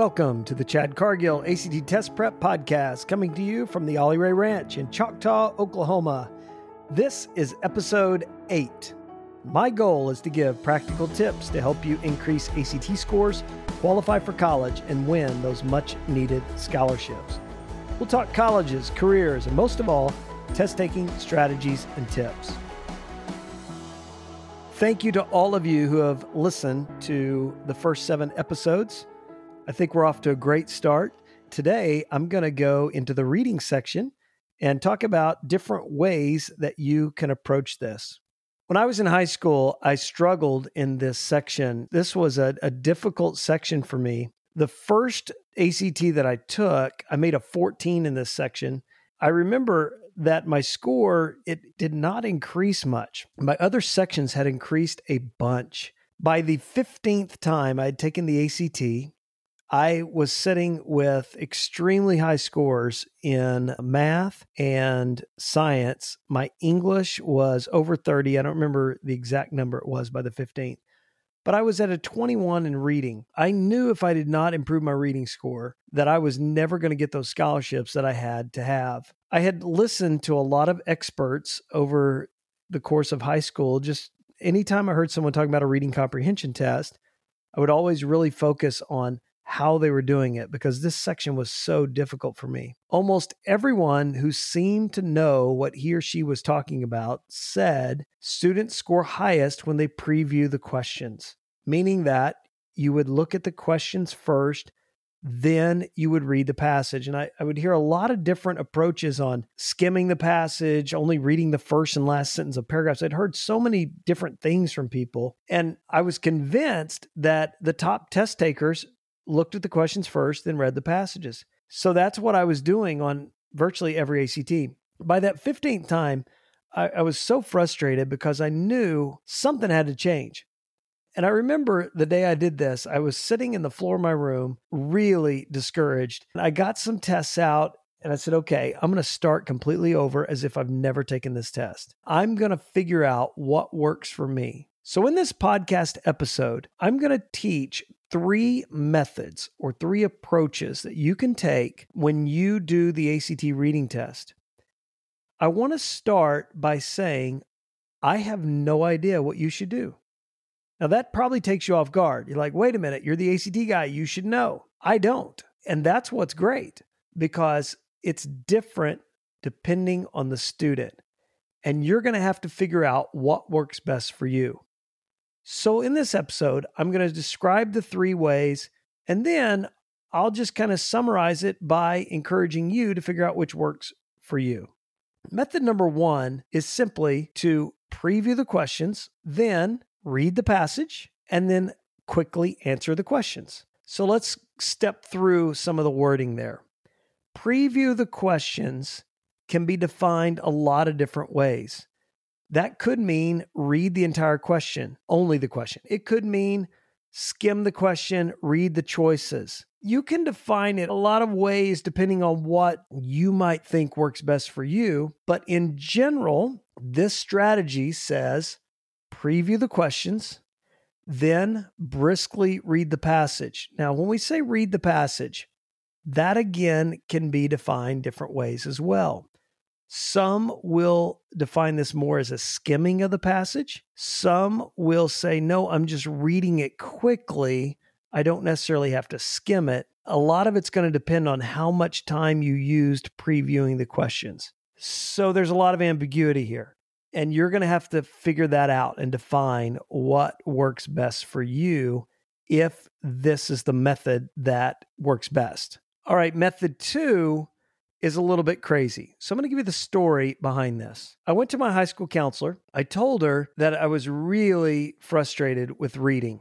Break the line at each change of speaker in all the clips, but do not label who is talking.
Welcome to the Chad Cargill ACT Test Prep Podcast, coming to you from the Ollie Ray Ranch in Choctaw, Oklahoma. This is episode 8. My goal is to give practical tips to help you increase ACT scores, qualify for college, and win those much needed scholarships. We'll talk colleges, careers, and most of all, test taking strategies and tips. Thank you to all of you who have listened to the first seven episodes. I think we're off to a great start. Today, I'm going to go into the reading section and talk about different ways that you can approach this. When I was in high school, I struggled in this section. This was a, a difficult section for me. The first ACT that I took, I made a 14 in this section. I remember that my score it did not increase much. My other sections had increased a bunch. By the 15th time I had taken the ACT, I was sitting with extremely high scores in math and science. My English was over 30. I don't remember the exact number it was by the 15th, but I was at a 21 in reading. I knew if I did not improve my reading score, that I was never going to get those scholarships that I had to have. I had listened to a lot of experts over the course of high school. Just anytime I heard someone talking about a reading comprehension test, I would always really focus on how they were doing it because this section was so difficult for me. Almost everyone who seemed to know what he or she was talking about said students score highest when they preview the questions, meaning that you would look at the questions first, then you would read the passage. And I, I would hear a lot of different approaches on skimming the passage, only reading the first and last sentence of paragraphs. I'd heard so many different things from people. And I was convinced that the top test takers looked at the questions first, then read the passages. So that's what I was doing on virtually every ACT. By that 15th time, I, I, was so frustrated because I knew something had to change. And I remember the day I did this, I was sitting in the floor of my room, really discouraged. And I got some tests out and I said, okay, I'm going to start completely over as if I've never taken this test. I'm going to figure out what works for me. So, in this podcast episode, I'm going to teach three methods or three approaches that you can take when you do the ACT reading test. I want to start by saying, I have no idea what you should do. Now, that probably takes you off guard. You're like, wait a minute, you're the ACT guy. You should know. I don't. And that's what's great because it's different depending on the student. And you're going to have to figure out what works best for you. So, in this episode, I'm going to describe the three ways, and then I'll just kind of summarize it by encouraging you to figure out which works for you. Method number one is simply to preview the questions, then read the passage, and then quickly answer the questions. So, let's step through some of the wording there. Preview the questions can be defined a lot of different ways. That could mean read the entire question, only the question. It could mean skim the question, read the choices. You can define it a lot of ways depending on what you might think works best for you. But in general, this strategy says preview the questions, then briskly read the passage. Now, when we say read the passage, that again can be defined different ways as well. Some will define this more as a skimming of the passage. Some will say, no, I'm just reading it quickly. I don't necessarily have to skim it. A lot of it's going to depend on how much time you used previewing the questions. So there's a lot of ambiguity here. And you're going to have to figure that out and define what works best for you if this is the method that works best. All right, method two is a little bit crazy. So I'm going to give you the story behind this. I went to my high school counselor. I told her that I was really frustrated with reading.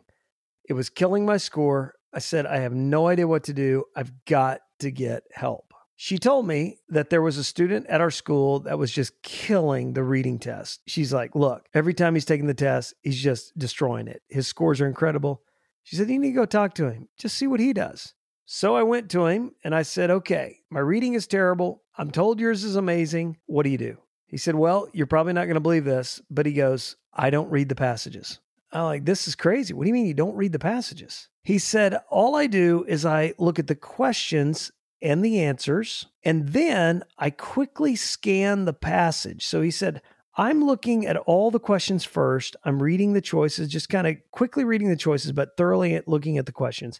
It was killing my score. I said, I have no idea what to do. I've got to get help. She told me that there was a student at our school that was just killing the reading test. She's like, Look, every time he's taking the test, he's just destroying it. His scores are incredible. She said, You need to go talk to him. Just see what he does. So I went to him and I said, Okay, my reading is terrible. I'm told yours is amazing. What do you do? He said, Well, you're probably not going to believe this, but he goes, I don't read the passages. I'm like, this is crazy. What do you mean you don't read the passages? He said, all I do is I look at the questions and the answers, and then I quickly scan the passage. So he said, I'm looking at all the questions first. I'm reading the choices, just kind of quickly reading the choices, but thoroughly looking at the questions.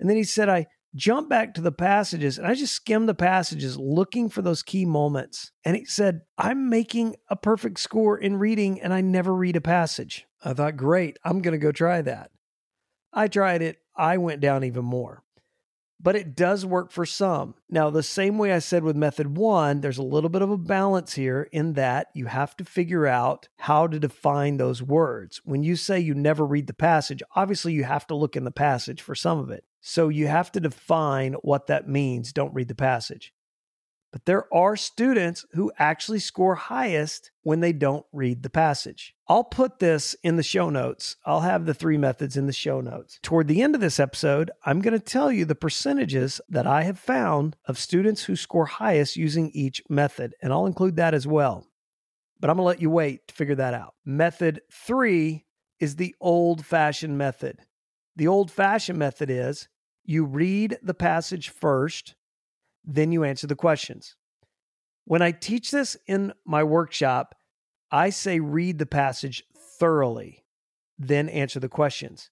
And then he said, I jump back to the passages and I just skimmed the passages looking for those key moments. And he said, I'm making a perfect score in reading and I never read a passage. I thought, great, I'm going to go try that. I tried it. I went down even more but it does work for some. Now, the same way I said with method one, there's a little bit of a balance here in that you have to figure out how to define those words. When you say you never read the passage, obviously you have to look in the passage for some of it. So you have to define what that means. Don't read the passage. But there are students who actually score highest when they don't read the passage. I'll put this in the show notes. I'll have the three methods in the show notes. Toward the end of this episode, I'm going to tell you the percentages that I have found of students who score highest using each method, and I'll include that as well. But I'm going to let you wait to figure that out. Method three is the old fashioned method. The old fashioned method is you read the passage first then you answer the questions. When I teach this in my workshop, I say read the passage thoroughly, then answer the questions.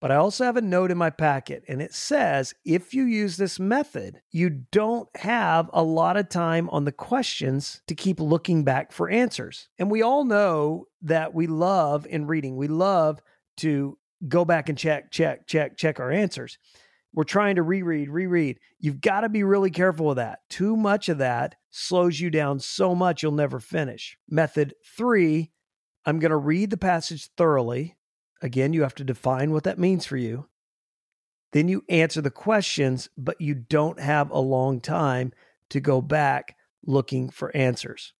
But I also have a note in my packet, and it says if you use this method, you don't have a lot of time on the questions to keep looking back for answers. And we all know that we love in reading, we love to go back and check, check, check, check our answers we're trying to reread, reread. You've got to be really careful with that. Too much of that slows you down so much you'll never finish. Method three, I'm going to read the passage thoroughly. Again, you have to define what that means for you. Then you answer the questions, but you don't have a long time to go back looking for answers.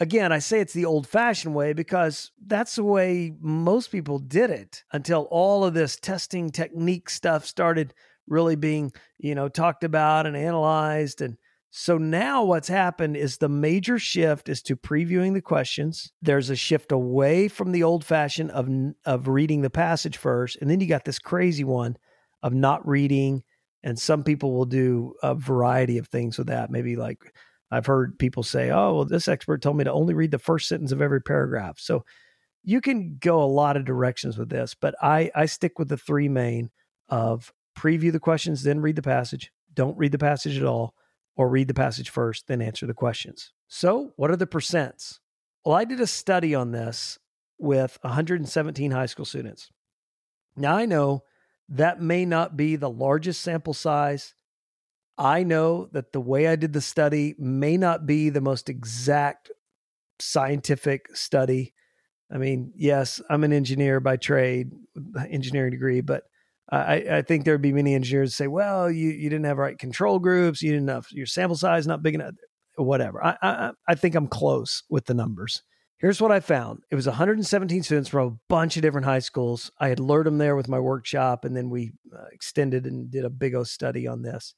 Again, I say it's the old fashioned way because that's the way most people did it until all of this testing technique stuff started really being, you know, talked about and analyzed. And so now what's happened is the major shift is to previewing the questions. There's a shift away from the old fashioned of, of reading the passage first. And then you got this crazy one of not reading. And some people will do a variety of things with that, maybe like I've heard people say, oh, well, this expert told me to only read the first sentence of every paragraph. So you can go a lot of directions with this, but I, I stick with the three main of preview the questions, then read the passage, don't read the passage at all, or read the passage first, then answer the questions. So, what are the percents? Well, I did a study on this with 117 high school students. Now, I know that may not be the largest sample size. I know that the way I did the study may not be the most exact scientific study. I mean, yes, I'm an engineer by trade, engineering degree, but I, I think there'd be many engineers say, well, you, you didn't have right control groups, you didn't have your sample size not big enough, whatever. I, I, I think I'm close with the numbers. Here's what I found. It was 117 students from a bunch of different high schools. I had lured them there with my workshop, and then we uh, extended and did a big O study on this.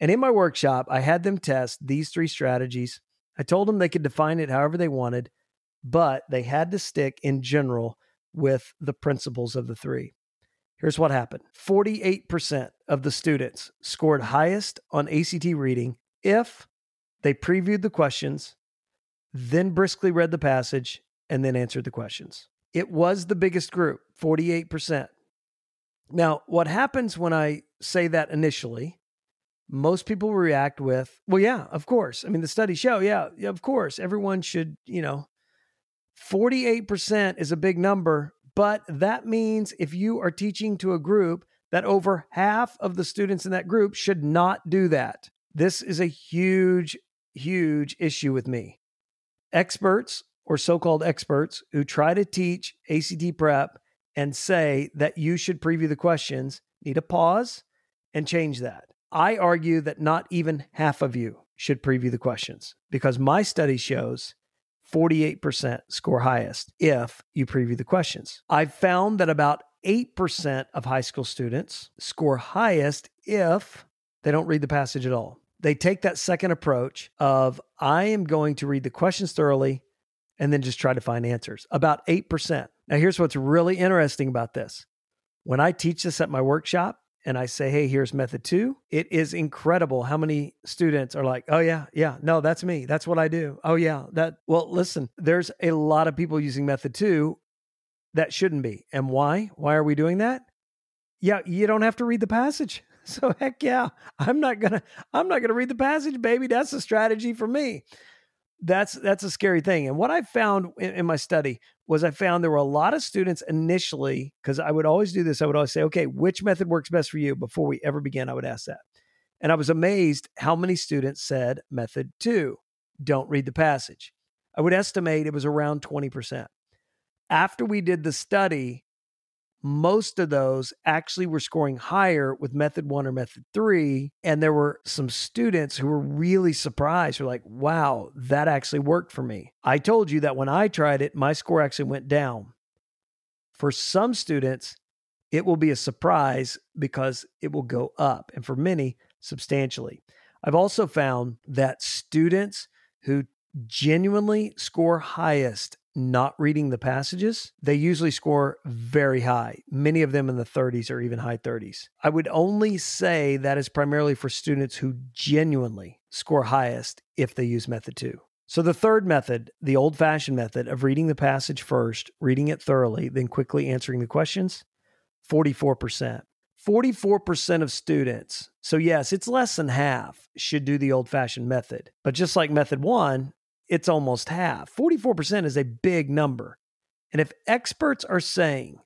And in my workshop, I had them test these three strategies. I told them they could define it however they wanted, but they had to stick in general with the principles of the three. Here's what happened 48% of the students scored highest on ACT reading if they previewed the questions, then briskly read the passage, and then answered the questions. It was the biggest group, 48%. Now, what happens when I say that initially most people react with, well, yeah, of course. I mean, the studies show, yeah, yeah, of course, everyone should, you know, 48% is a big number, but that means if you are teaching to a group that over half of the students in that group should not do that. This is a huge, huge issue with me. Experts or so called experts who try to teach ACT prep and say that you should preview the questions need to pause and change that. I argue that not even half of you should preview the questions because my study shows 48% score highest if you preview the questions. I've found that about 8% of high school students score highest if they don't read the passage at all. They take that second approach of I am going to read the questions thoroughly and then just try to find answers. About 8%. Now, here's what's really interesting about this. When I teach this at my workshop and I say, hey, here's method two, it is incredible how many students are like, oh, yeah, yeah, no, that's me. That's what I do. Oh, yeah, that, well, listen, there's a lot of people using method two that shouldn't be. And why? Why are we doing that? Yeah, you don't have to read the passage. So heck yeah, I'm not gonna I'm not gonna read the passage, baby. That's a strategy for me. That's that's a scary thing. And what I found in, in my study was I found there were a lot of students initially because I would always do this. I would always say, okay, which method works best for you? Before we ever begin, I would ask that, and I was amazed how many students said method two, don't read the passage. I would estimate it was around twenty percent after we did the study, most of those actually were scoring higher with method one or method three. And there were some students who were really surprised, who were like, wow, that actually worked for me. I told you that when I tried it, my score actually went down. For some students, it will be a surprise because it will go up, and for many, substantially. I've also found that students who genuinely score highest not reading the passages, they usually score very high, many of them in the 30s or even high 30s. I would only say that is primarily for students who genuinely score highest if they use method two. So, the third method, the old fashioned method of reading the passage first, reading it thoroughly, then quickly answering the questions, 44%. 44% of students, so yes, it's less than half, should do the old fashioned method. But just like method one, it's almost half. 44% is a big number. And if experts are saying,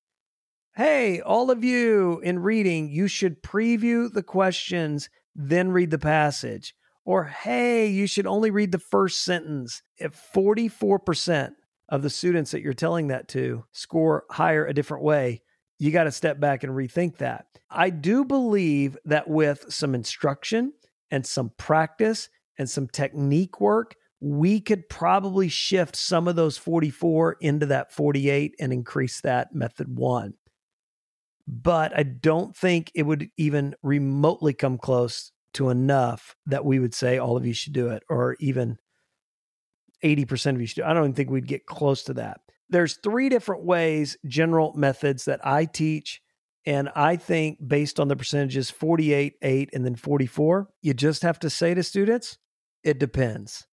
hey, all of you in reading, you should preview the questions, then read the passage, or hey, you should only read the first sentence. If 44% of the students that you're telling that to score higher a different way, you got to step back and rethink that. I do believe that with some instruction and some practice and some technique work, we could probably shift some of those 44 into that 48 and increase that method one. But I don't think it would even remotely come close to enough that we would say all of you should do it, or even 80% of you should do it. I don't even think we'd get close to that. There's three different ways, general methods that I teach. And I think based on the percentages 48, 8, and then 44, you just have to say to students, it depends.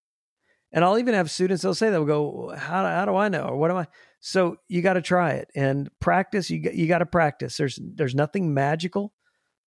And I'll even have students, they'll say, they'll go, how, how do I know? Or what am I? So you got to try it and practice. You, you got to practice. There's, there's nothing magical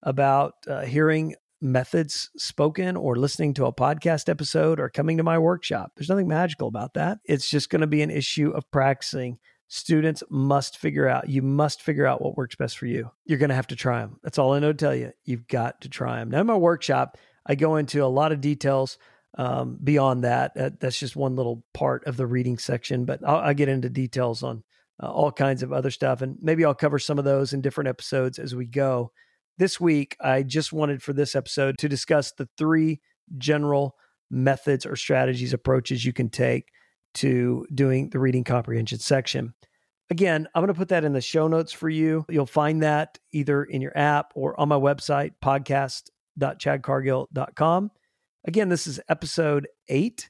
about uh, hearing methods spoken or listening to a podcast episode or coming to my workshop. There's nothing magical about that. It's just going to be an issue of practicing. Students must figure out, you must figure out what works best for you. You're going to have to try them. That's all I know to tell you. You've got to try them. Now, in my workshop, I go into a lot of details um, beyond that, uh, that's just one little part of the reading section, but I'll, I'll get into details on uh, all kinds of other stuff. And maybe I'll cover some of those in different episodes as we go. This week, I just wanted for this episode to discuss the three general methods or strategies, approaches you can take to doing the reading comprehension section. Again, I'm going to put that in the show notes for you. You'll find that either in your app or on my website, podcast.chadcargill.com. Again, this is episode eight,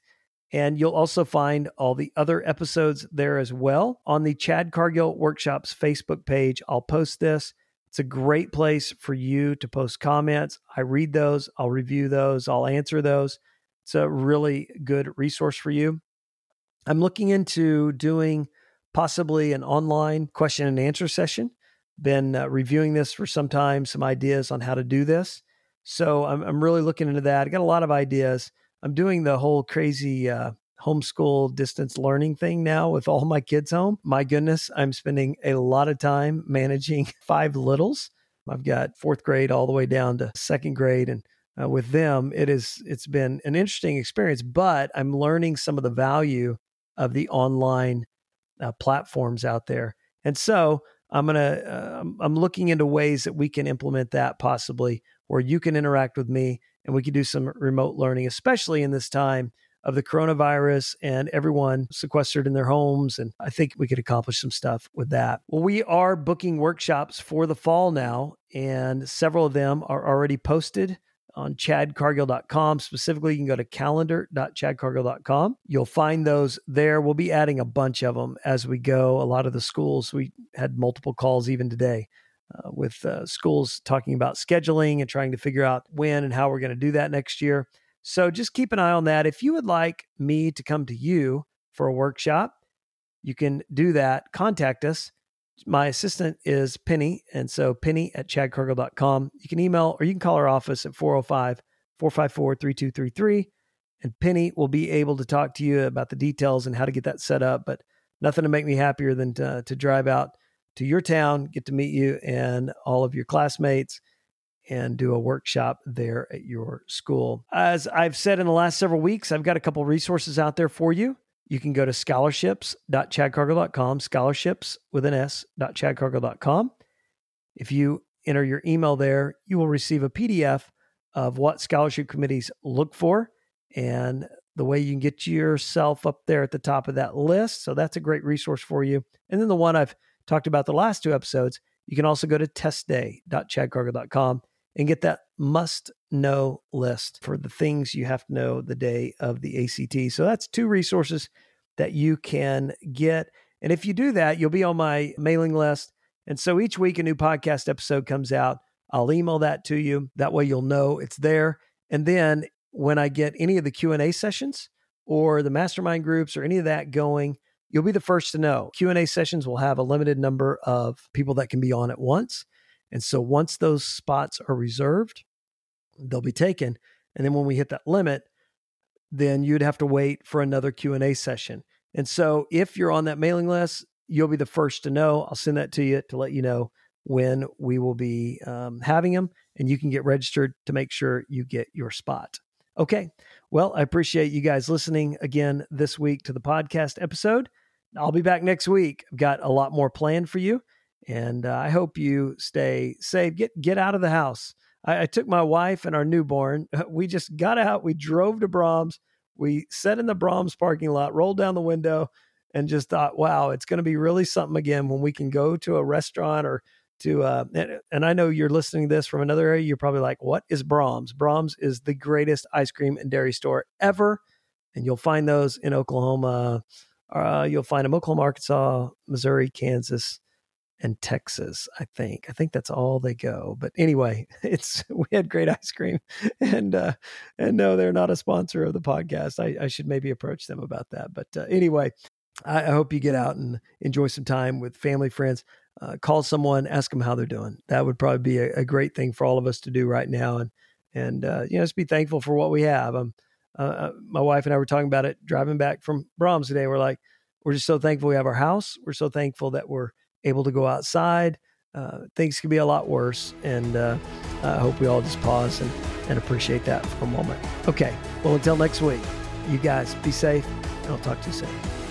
and you'll also find all the other episodes there as well on the Chad Cargill Workshops Facebook page. I'll post this. It's a great place for you to post comments. I read those, I'll review those, I'll answer those. It's a really good resource for you. I'm looking into doing possibly an online question and answer session. Been uh, reviewing this for some time, some ideas on how to do this. So I'm, I'm really looking into that. I got a lot of ideas. I'm doing the whole crazy uh, homeschool distance learning thing now with all my kids home. My goodness, I'm spending a lot of time managing five littles. I've got fourth grade all the way down to second grade, and uh, with them, it is it's been an interesting experience. But I'm learning some of the value of the online uh, platforms out there, and so I'm gonna uh, I'm looking into ways that we can implement that possibly where you can interact with me and we can do some remote learning, especially in this time of the coronavirus and everyone sequestered in their homes. And I think we could accomplish some stuff with that. Well, we are booking workshops for the fall now, and several of them are already posted on chadcargill.com. Specifically, you can go to calendar.chadcargill.com. You'll find those there. We'll be adding a bunch of them as we go. A lot of the schools, we had multiple calls even today uh, with uh, schools talking about scheduling and trying to figure out when and how we're going to do that next year. So just keep an eye on that. If you would like me to come to you for a workshop, you can do that. Contact us. My assistant is Penny. And so penny at chadcargill.com. You can email or you can call our office at 405 454 3233. And Penny will be able to talk to you about the details and how to get that set up. But nothing to make me happier than to, to drive out to your town, get to meet you and all of your classmates and do a workshop there at your school. As I've said in the last several weeks, I've got a couple resources out there for you. You can go to scholarships.chadcargill.com, scholarships with an S, .chadcargill.com. If you enter your email there, you will receive a PDF of what scholarship committees look for and the way you can get yourself up there at the top of that list. So that's a great resource for you. And then the one I've talked about the last two episodes, you can also go to testday.chadcargill.com and get that must know list for the things you have to know the day of the ACT. So that's two resources that you can get. And if you do that, you'll be on my mailing list. And so each week a new podcast episode comes out. I'll email that to you. That way you'll know it's there. And then when I get any of the Q&A sessions or the mastermind groups or any of that going, you'll be the first to know. Q&A sessions will have a limited number of people that can be on at once. And so once those spots are reserved, they'll be taken. And then when we hit that limit, then you'd have to wait for another Q&A session. And so if you're on that mailing list, you'll be the first to know. I'll send that to you to let you know when we will be um, having them and you can get registered to make sure you get your spot. Okay. Well, I appreciate you guys listening again this week to the podcast episode. I'll be back next week. I've got a lot more planned for you. And uh, I hope you stay safe. Get get out of the house. I, I, took my wife and our newborn. We just got out. We drove to Braum's. We sat in the Braum's parking lot, rolled down the window, and just thought, "Wow, it's going to be really something again when we can go to a restaurant or to." Uh, and, and I know you're listening to this from another area. You're probably like, "What is Braum's?" Braum's is the greatest ice cream and dairy store ever, and you'll find those in Oklahoma. Uh, you'll find them Oklahoma, Arkansas, Missouri, Kansas, and Texas, I think. I think that's all they go. But anyway, it's we had great ice cream, and uh, and no, they're not a sponsor of the podcast. I, I should maybe approach them about that. But uh, anyway, I, I, hope you get out and enjoy some time with family, friends. Uh, call someone, ask them how they're doing. That would probably be a, a great thing for all of us to do right now, and and uh, you know, just be thankful for what we have. Um, uh, uh, my wife and I were talking about it driving back from Braum's today. We're like, we're just so thankful we have our house. We're so thankful that we're able to go outside. Uh, things could be a lot worse. And uh, I hope we all just pause and, and appreciate that for a moment. Okay. Well, until next week, you guys be safe, and I'll talk to you soon.